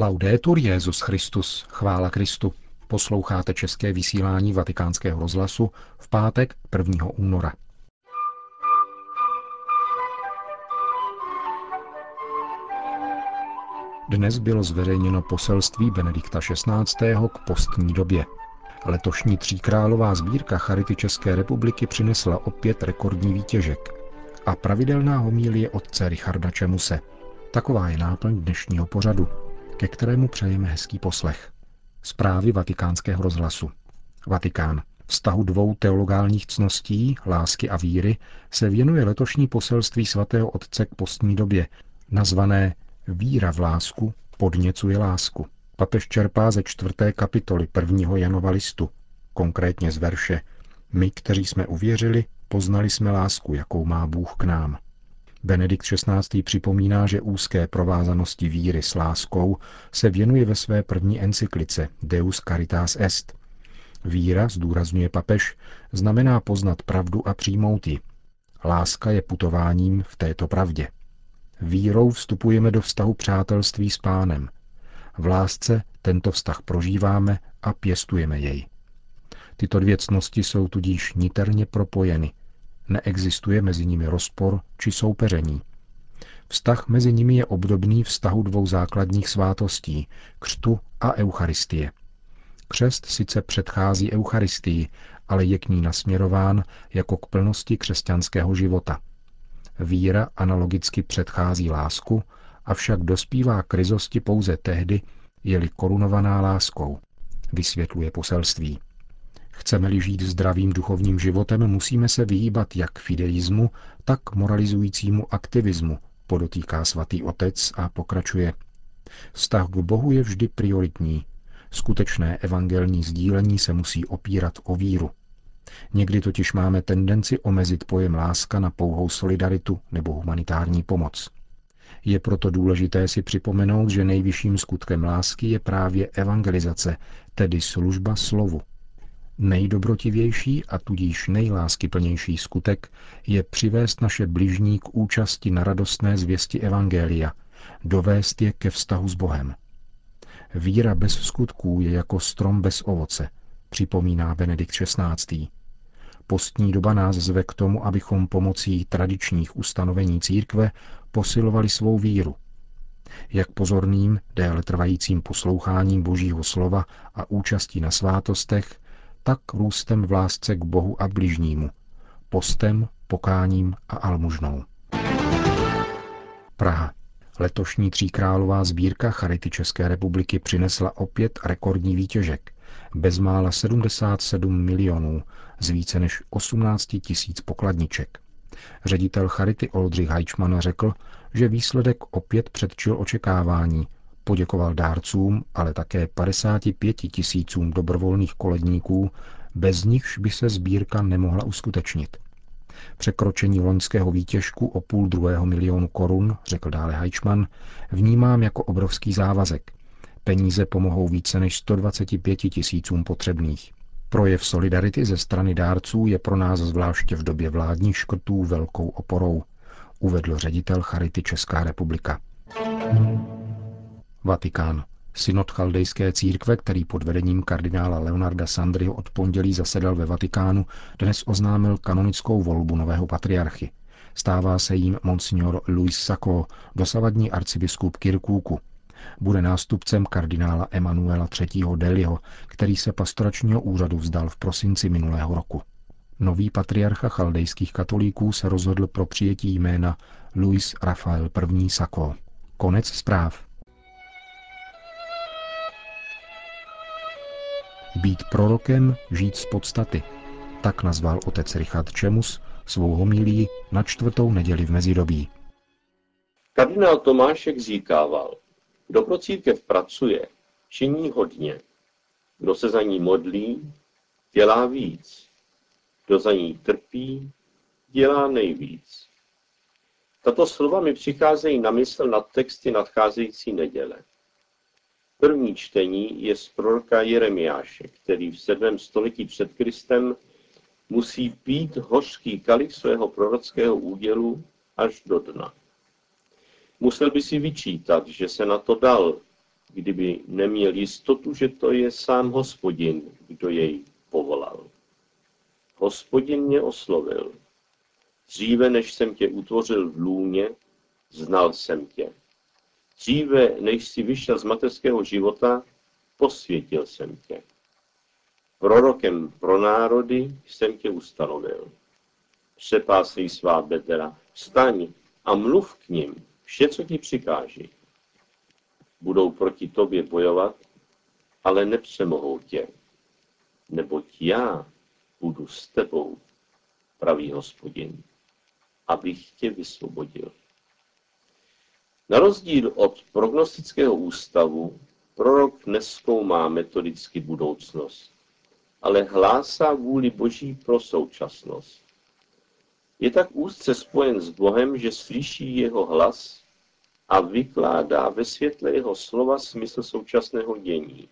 Laudetur Jezus Christus, chvála Kristu. Posloucháte české vysílání Vatikánského rozhlasu v pátek 1. února. Dnes bylo zveřejněno poselství Benedikta XVI. k postní době. Letošní tříkrálová sbírka Charity České republiky přinesla opět rekordní výtěžek a pravidelná homílie otce Richarda Čemuse. Taková je náplň dnešního pořadu, ke kterému přejeme hezký poslech. Zprávy vatikánského rozhlasu. Vatikán. Vztahu dvou teologálních cností, lásky a víry, se věnuje letošní poselství svatého otce k postní době, nazvané Víra v lásku podněcuje lásku. Papež čerpá ze čtvrté kapitoly prvního Janova listu, konkrétně z verše My, kteří jsme uvěřili, poznali jsme lásku, jakou má Bůh k nám. Benedikt XVI. připomíná, že úzké provázanosti víry s láskou se věnuje ve své první encyklice Deus Caritas Est. Víra, zdůrazňuje papež, znamená poznat pravdu a přijmout ji. Láska je putováním v této pravdě. Vírou vstupujeme do vztahu přátelství s pánem. V lásce tento vztah prožíváme a pěstujeme jej. Tyto dvě cnosti jsou tudíž niterně propojeny. Neexistuje mezi nimi rozpor či soupeření. Vztah mezi nimi je obdobný vztahu dvou základních svátostí, křtu a eucharistie. Křest sice předchází eucharistii, ale je k ní nasměrován jako k plnosti křesťanského života – Víra analogicky předchází lásku, avšak dospívá k ryzosti pouze tehdy, je-li korunovaná láskou, vysvětluje poselství. Chceme-li žít zdravým duchovním životem, musíme se vyhýbat jak fideismu, tak moralizujícímu aktivismu, podotýká svatý otec a pokračuje. Vztah k Bohu je vždy prioritní. Skutečné evangelní sdílení se musí opírat o víru. Někdy totiž máme tendenci omezit pojem láska na pouhou solidaritu nebo humanitární pomoc. Je proto důležité si připomenout, že nejvyšším skutkem lásky je právě evangelizace, tedy služba slovu. Nejdobrotivější a tudíž nejláskyplnější skutek je přivést naše bližní k účasti na radostné zvěsti Evangelia, dovést je ke vztahu s Bohem. Víra bez skutků je jako strom bez ovoce, připomíná Benedikt XVI. Postní doba nás zve k tomu, abychom pomocí tradičních ustanovení církve posilovali svou víru. Jak pozorným, déle trvajícím posloucháním Božího slova a účastí na svátostech, tak růstem v lásce k Bohu a bližnímu, postem, pokáním a almužnou. Praha. Letošní tříkrálová sbírka Charity České republiky přinesla opět rekordní výtěžek – bezmála 77 milionů z více než 18 tisíc pokladniček. Ředitel Charity Oldřich Hajčman řekl, že výsledek opět předčil očekávání, poděkoval dárcům, ale také 55 tisícům dobrovolných koledníků, bez nichž by se sbírka nemohla uskutečnit. Překročení loňského výtěžku o půl druhého milionu korun, řekl dále Hajčman, vnímám jako obrovský závazek, Peníze pomohou více než 125 tisícům potřebných. Projev solidarity ze strany dárců je pro nás zvláště v době vládních škrtů velkou oporou, uvedl ředitel Charity Česká republika. Vatikán. Synod chaldejské církve, který pod vedením kardinála Leonarda Sandryho od pondělí zasedal ve Vatikánu, dnes oznámil kanonickou volbu nového patriarchy. Stává se jim monsignor Luis Sacco, dosavadní arcibiskup Kirkůku, bude nástupcem kardinála Emanuela III. Delio, který se pastoračního úřadu vzdal v prosinci minulého roku. Nový patriarcha chaldejských katolíků se rozhodl pro přijetí jména Luis Rafael I. Sako. Konec zpráv. Být prorokem, žít z podstaty. Tak nazval otec Richard Čemus svou homilí na čtvrtou neděli v mezidobí. Kardinál Tomášek říkával, kdo pro církev pracuje, činí hodně. Kdo se za ní modlí, dělá víc. Kdo za ní trpí, dělá nejvíc. Tato slova mi přicházejí na mysl nad texty nadcházející neděle. První čtení je z proroka Jeremiáše, který v 7. století před Kristem musí pít hořký kalich svého prorockého údělu až do dna. Musel by si vyčítat, že se na to dal, kdyby neměl jistotu, že to je sám hospodin, kdo jej povolal. Hospodin mě oslovil. Dříve, než jsem tě utvořil v lůně, znal jsem tě. Dříve, než jsi vyšel z mateřského života, posvětil jsem tě. Prorokem pro národy jsem tě ustanovil. Přepásej svá bedra, vstaň a mluv k ním vše, co ti přikáží. Budou proti tobě bojovat, ale nepřemohou tě, neboť já budu s tebou, pravý hospodin, abych tě vysvobodil. Na rozdíl od prognostického ústavu, prorok neskoumá metodicky budoucnost, ale hlásá vůli Boží pro současnost. Je tak úzce spojen s Bohem, že slyší jeho hlas a vykládá ve světle jeho slova smysl současného dění.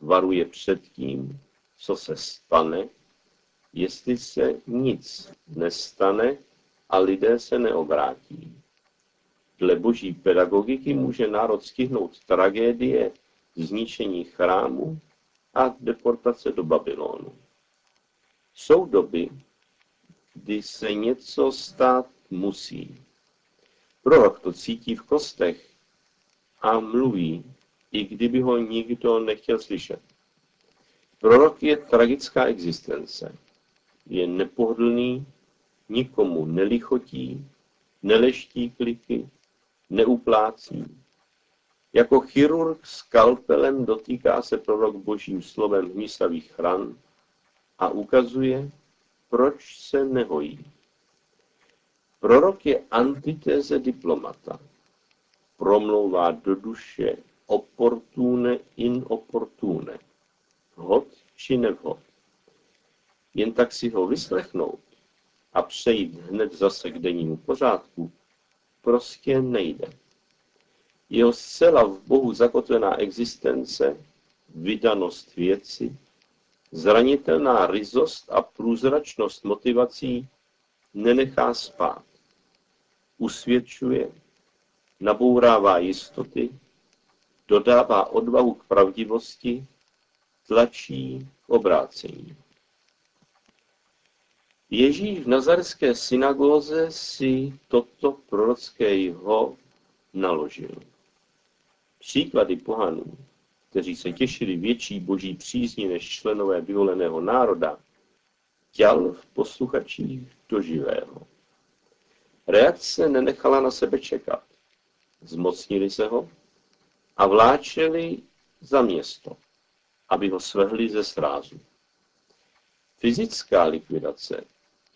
Varuje před tím, co se stane, jestli se nic nestane a lidé se neobrátí. Dle boží pedagogiky může národ stihnout tragédie, zničení chrámu a deportace do Babylonu. Jsou doby, kdy se něco stát musí. Prorok to cítí v kostech a mluví, i kdyby ho nikdo nechtěl slyšet. Prorok je tragická existence. Je nepohodlný, nikomu nelichotí, neleští kliky, neuplácí. Jako chirurg s kalpelem dotýká se prorok božím slovem hnisavých ran a ukazuje, proč se nehojí. Prorok je antitéze diplomata. Promlouvá do duše oportune in oportune. Hod či nevhod. Jen tak si ho vyslechnout a přejít hned zase k dennímu pořádku prostě nejde. Jeho zcela v Bohu zakotvená existence, vydanost věci, zranitelná ryzost a průzračnost motivací nenechá spát. Usvědčuje, nabourává jistoty, dodává odvahu k pravdivosti, tlačí k obrácení. Ježíš v nazarské synagóze si toto prorocké jeho naložil. Příklady pohanů, kteří se těšili větší boží přízni než členové vyvoleného národa, těl v posluchačích do živého. Reakce nenechala na sebe čekat. Zmocnili se ho a vláčeli za město, aby ho svehli ze srázu. Fyzická likvidace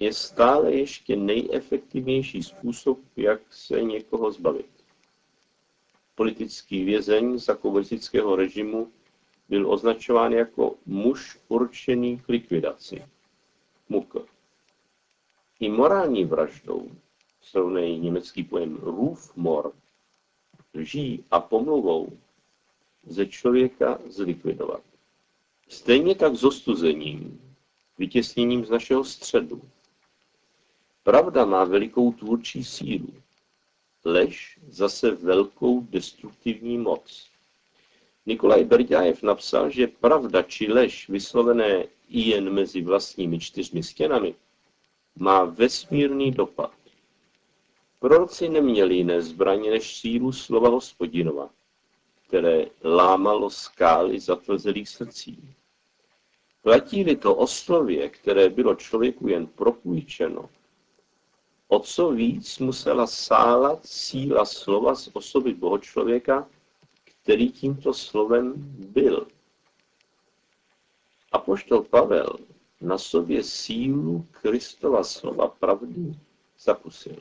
je stále ještě nejefektivnější způsob, jak se někoho zbavit. Politický vězeň za komunistického režimu byl označován jako muž určený k likvidaci. Muk. I morální vraždou, srovnej německý pojem Rufmord, lží a pomluvou, ze člověka zlikvidovat. Stejně tak s ostuzením, vytěsněním z našeho středu, Pravda má velikou tvůrčí sílu. Lež zase velkou destruktivní moc. Nikolaj Berďájev napsal, že pravda či lež vyslovené i jen mezi vlastními čtyřmi stěnami má vesmírný dopad. Proroci neměli jiné zbraně než sílu slova hospodinova, které lámalo skály zatvrzelých srdcí. Platí-li to o slově, které bylo člověku jen propůjčeno, O co víc musela sálat síla slova z osoby bohočlověka, který tímto slovem byl. A poštol Pavel na sobě sílu Kristova slova pravdy zakusil.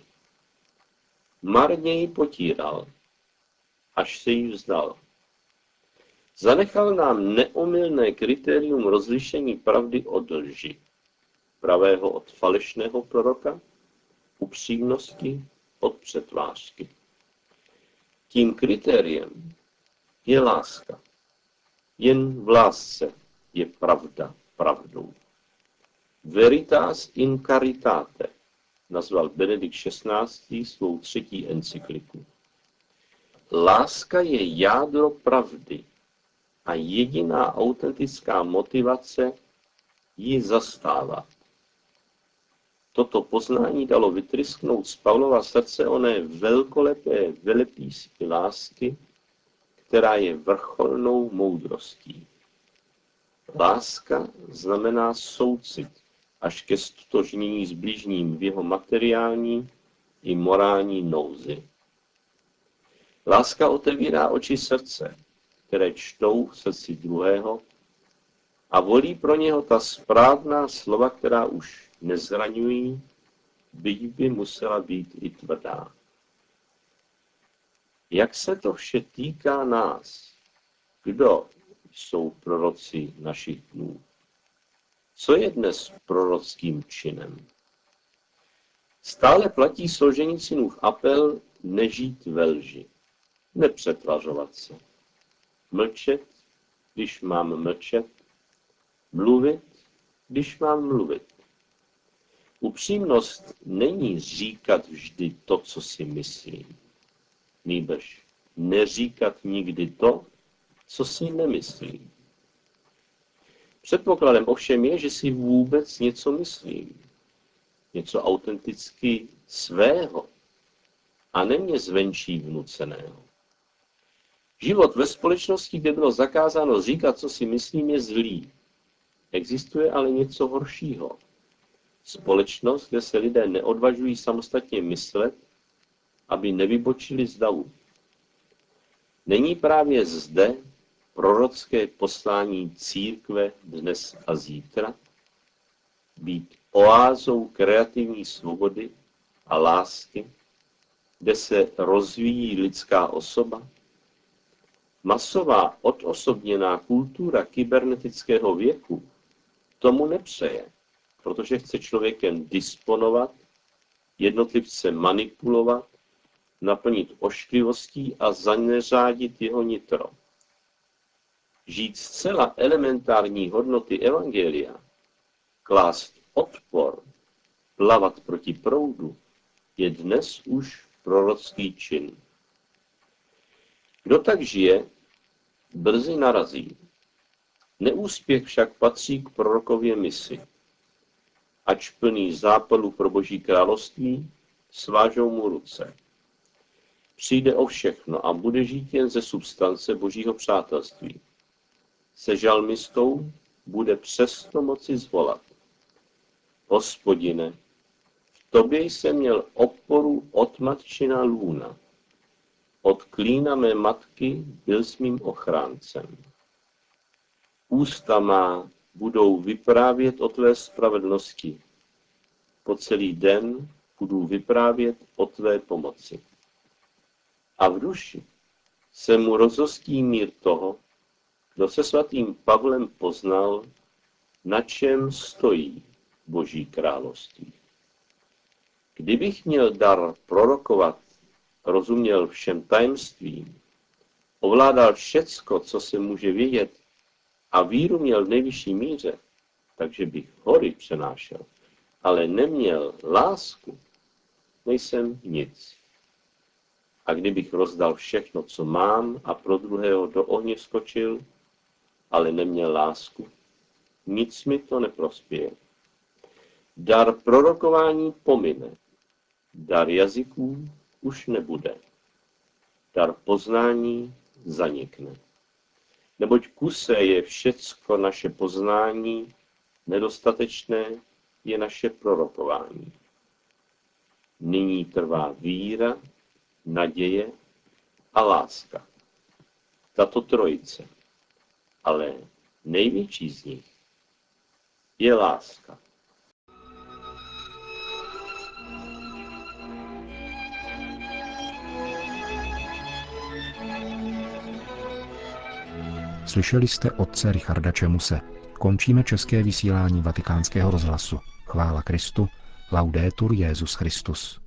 Marně ji potíral, až se jí vzdal. Zanechal nám neomylné kritérium rozlišení pravdy od lži, pravého od falešného proroka, upřímnosti od přetvářky. Tím kritériem je láska. Jen v lásce je pravda pravdou. Veritas in caritate nazval Benedikt XVI. svou třetí encykliku. láska je jádro pravdy a jediná autentická motivace ji zastávat. Toto poznání dalo vytrysknout z Pavlova srdce oné velkolepé velepísky lásky, která je vrcholnou moudrostí. Láska znamená soucit až ke stotožnění s blížním v jeho materiální i morální nouzi. Láska otevírá oči srdce, které čtou v srdci druhého a volí pro něho ta správná slova, která už nezraňují, byť by musela být i tvrdá. Jak se to vše týká nás? Kdo jsou proroci našich dnů? Co je dnes prorockým činem? Stále platí Solženicinův apel nežít ve lži, nepřetvařovat se, mlčet, když mám mlčet, mluvit, když mám mluvit. Upřímnost není říkat vždy to, co si myslím. Nýbrž neříkat nikdy to, co si nemyslím. Předpokladem ovšem je, že si vůbec něco myslím. Něco autenticky svého a ne mě zvenčí vnuceného. Život ve společnosti, kde bylo zakázáno říkat, co si myslím, je zlý. Existuje ale něco horšího. Společnost, kde se lidé neodvažují samostatně myslet, aby nevybočili z davu. Není právě zde prorocké poslání církve dnes a zítra? Být oázou kreativní svobody a lásky, kde se rozvíjí lidská osoba? Masová odosobněná kultura kybernetického věku tomu nepřeje, protože chce člověkem disponovat, jednotlivce manipulovat, naplnit ošklivostí a zaneřádit jeho nitro. Žít zcela elementární hodnoty Evangelia, klást odpor, plavat proti proudu, je dnes už prorocký čin. Kdo tak žije, brzy narazí. Neúspěch však patří k prorokově misi. Ač plný zápalu pro boží království, svážou mu ruce. Přijde o všechno a bude žít jen ze substance božího přátelství. Se žalmistou bude přesto moci zvolat. Hospodine, v tobě jsem měl oporu od matčina lůna. Od klína mé matky byl s mým ochráncem. Ústa má budou vyprávět o tvé spravedlnosti. Po celý den budu vyprávět o tvé pomoci. A v duši se mu rozostí mír toho, kdo se svatým Pavlem poznal, na čem stojí Boží království. Kdybych měl dar prorokovat, rozuměl všem tajemstvím, ovládal všecko, co se může vědět, a víru měl v nejvyšší míře, takže bych hory přenášel, ale neměl lásku, nejsem nic. A kdybych rozdal všechno, co mám a pro druhého do ohně skočil, ale neměl lásku, nic mi to neprospěje. Dar prorokování pomine, dar jazyků už nebude, dar poznání zanikne. Neboť kuse je všecko naše poznání, nedostatečné je naše prorokování. Nyní trvá víra, naděje a láska. Tato trojice. Ale největší z nich je láska. Slyšeli jste otce Richarda Čemuse. Končíme české vysílání vatikánského rozhlasu. Chvála Kristu. Laudetur Jezus Christus.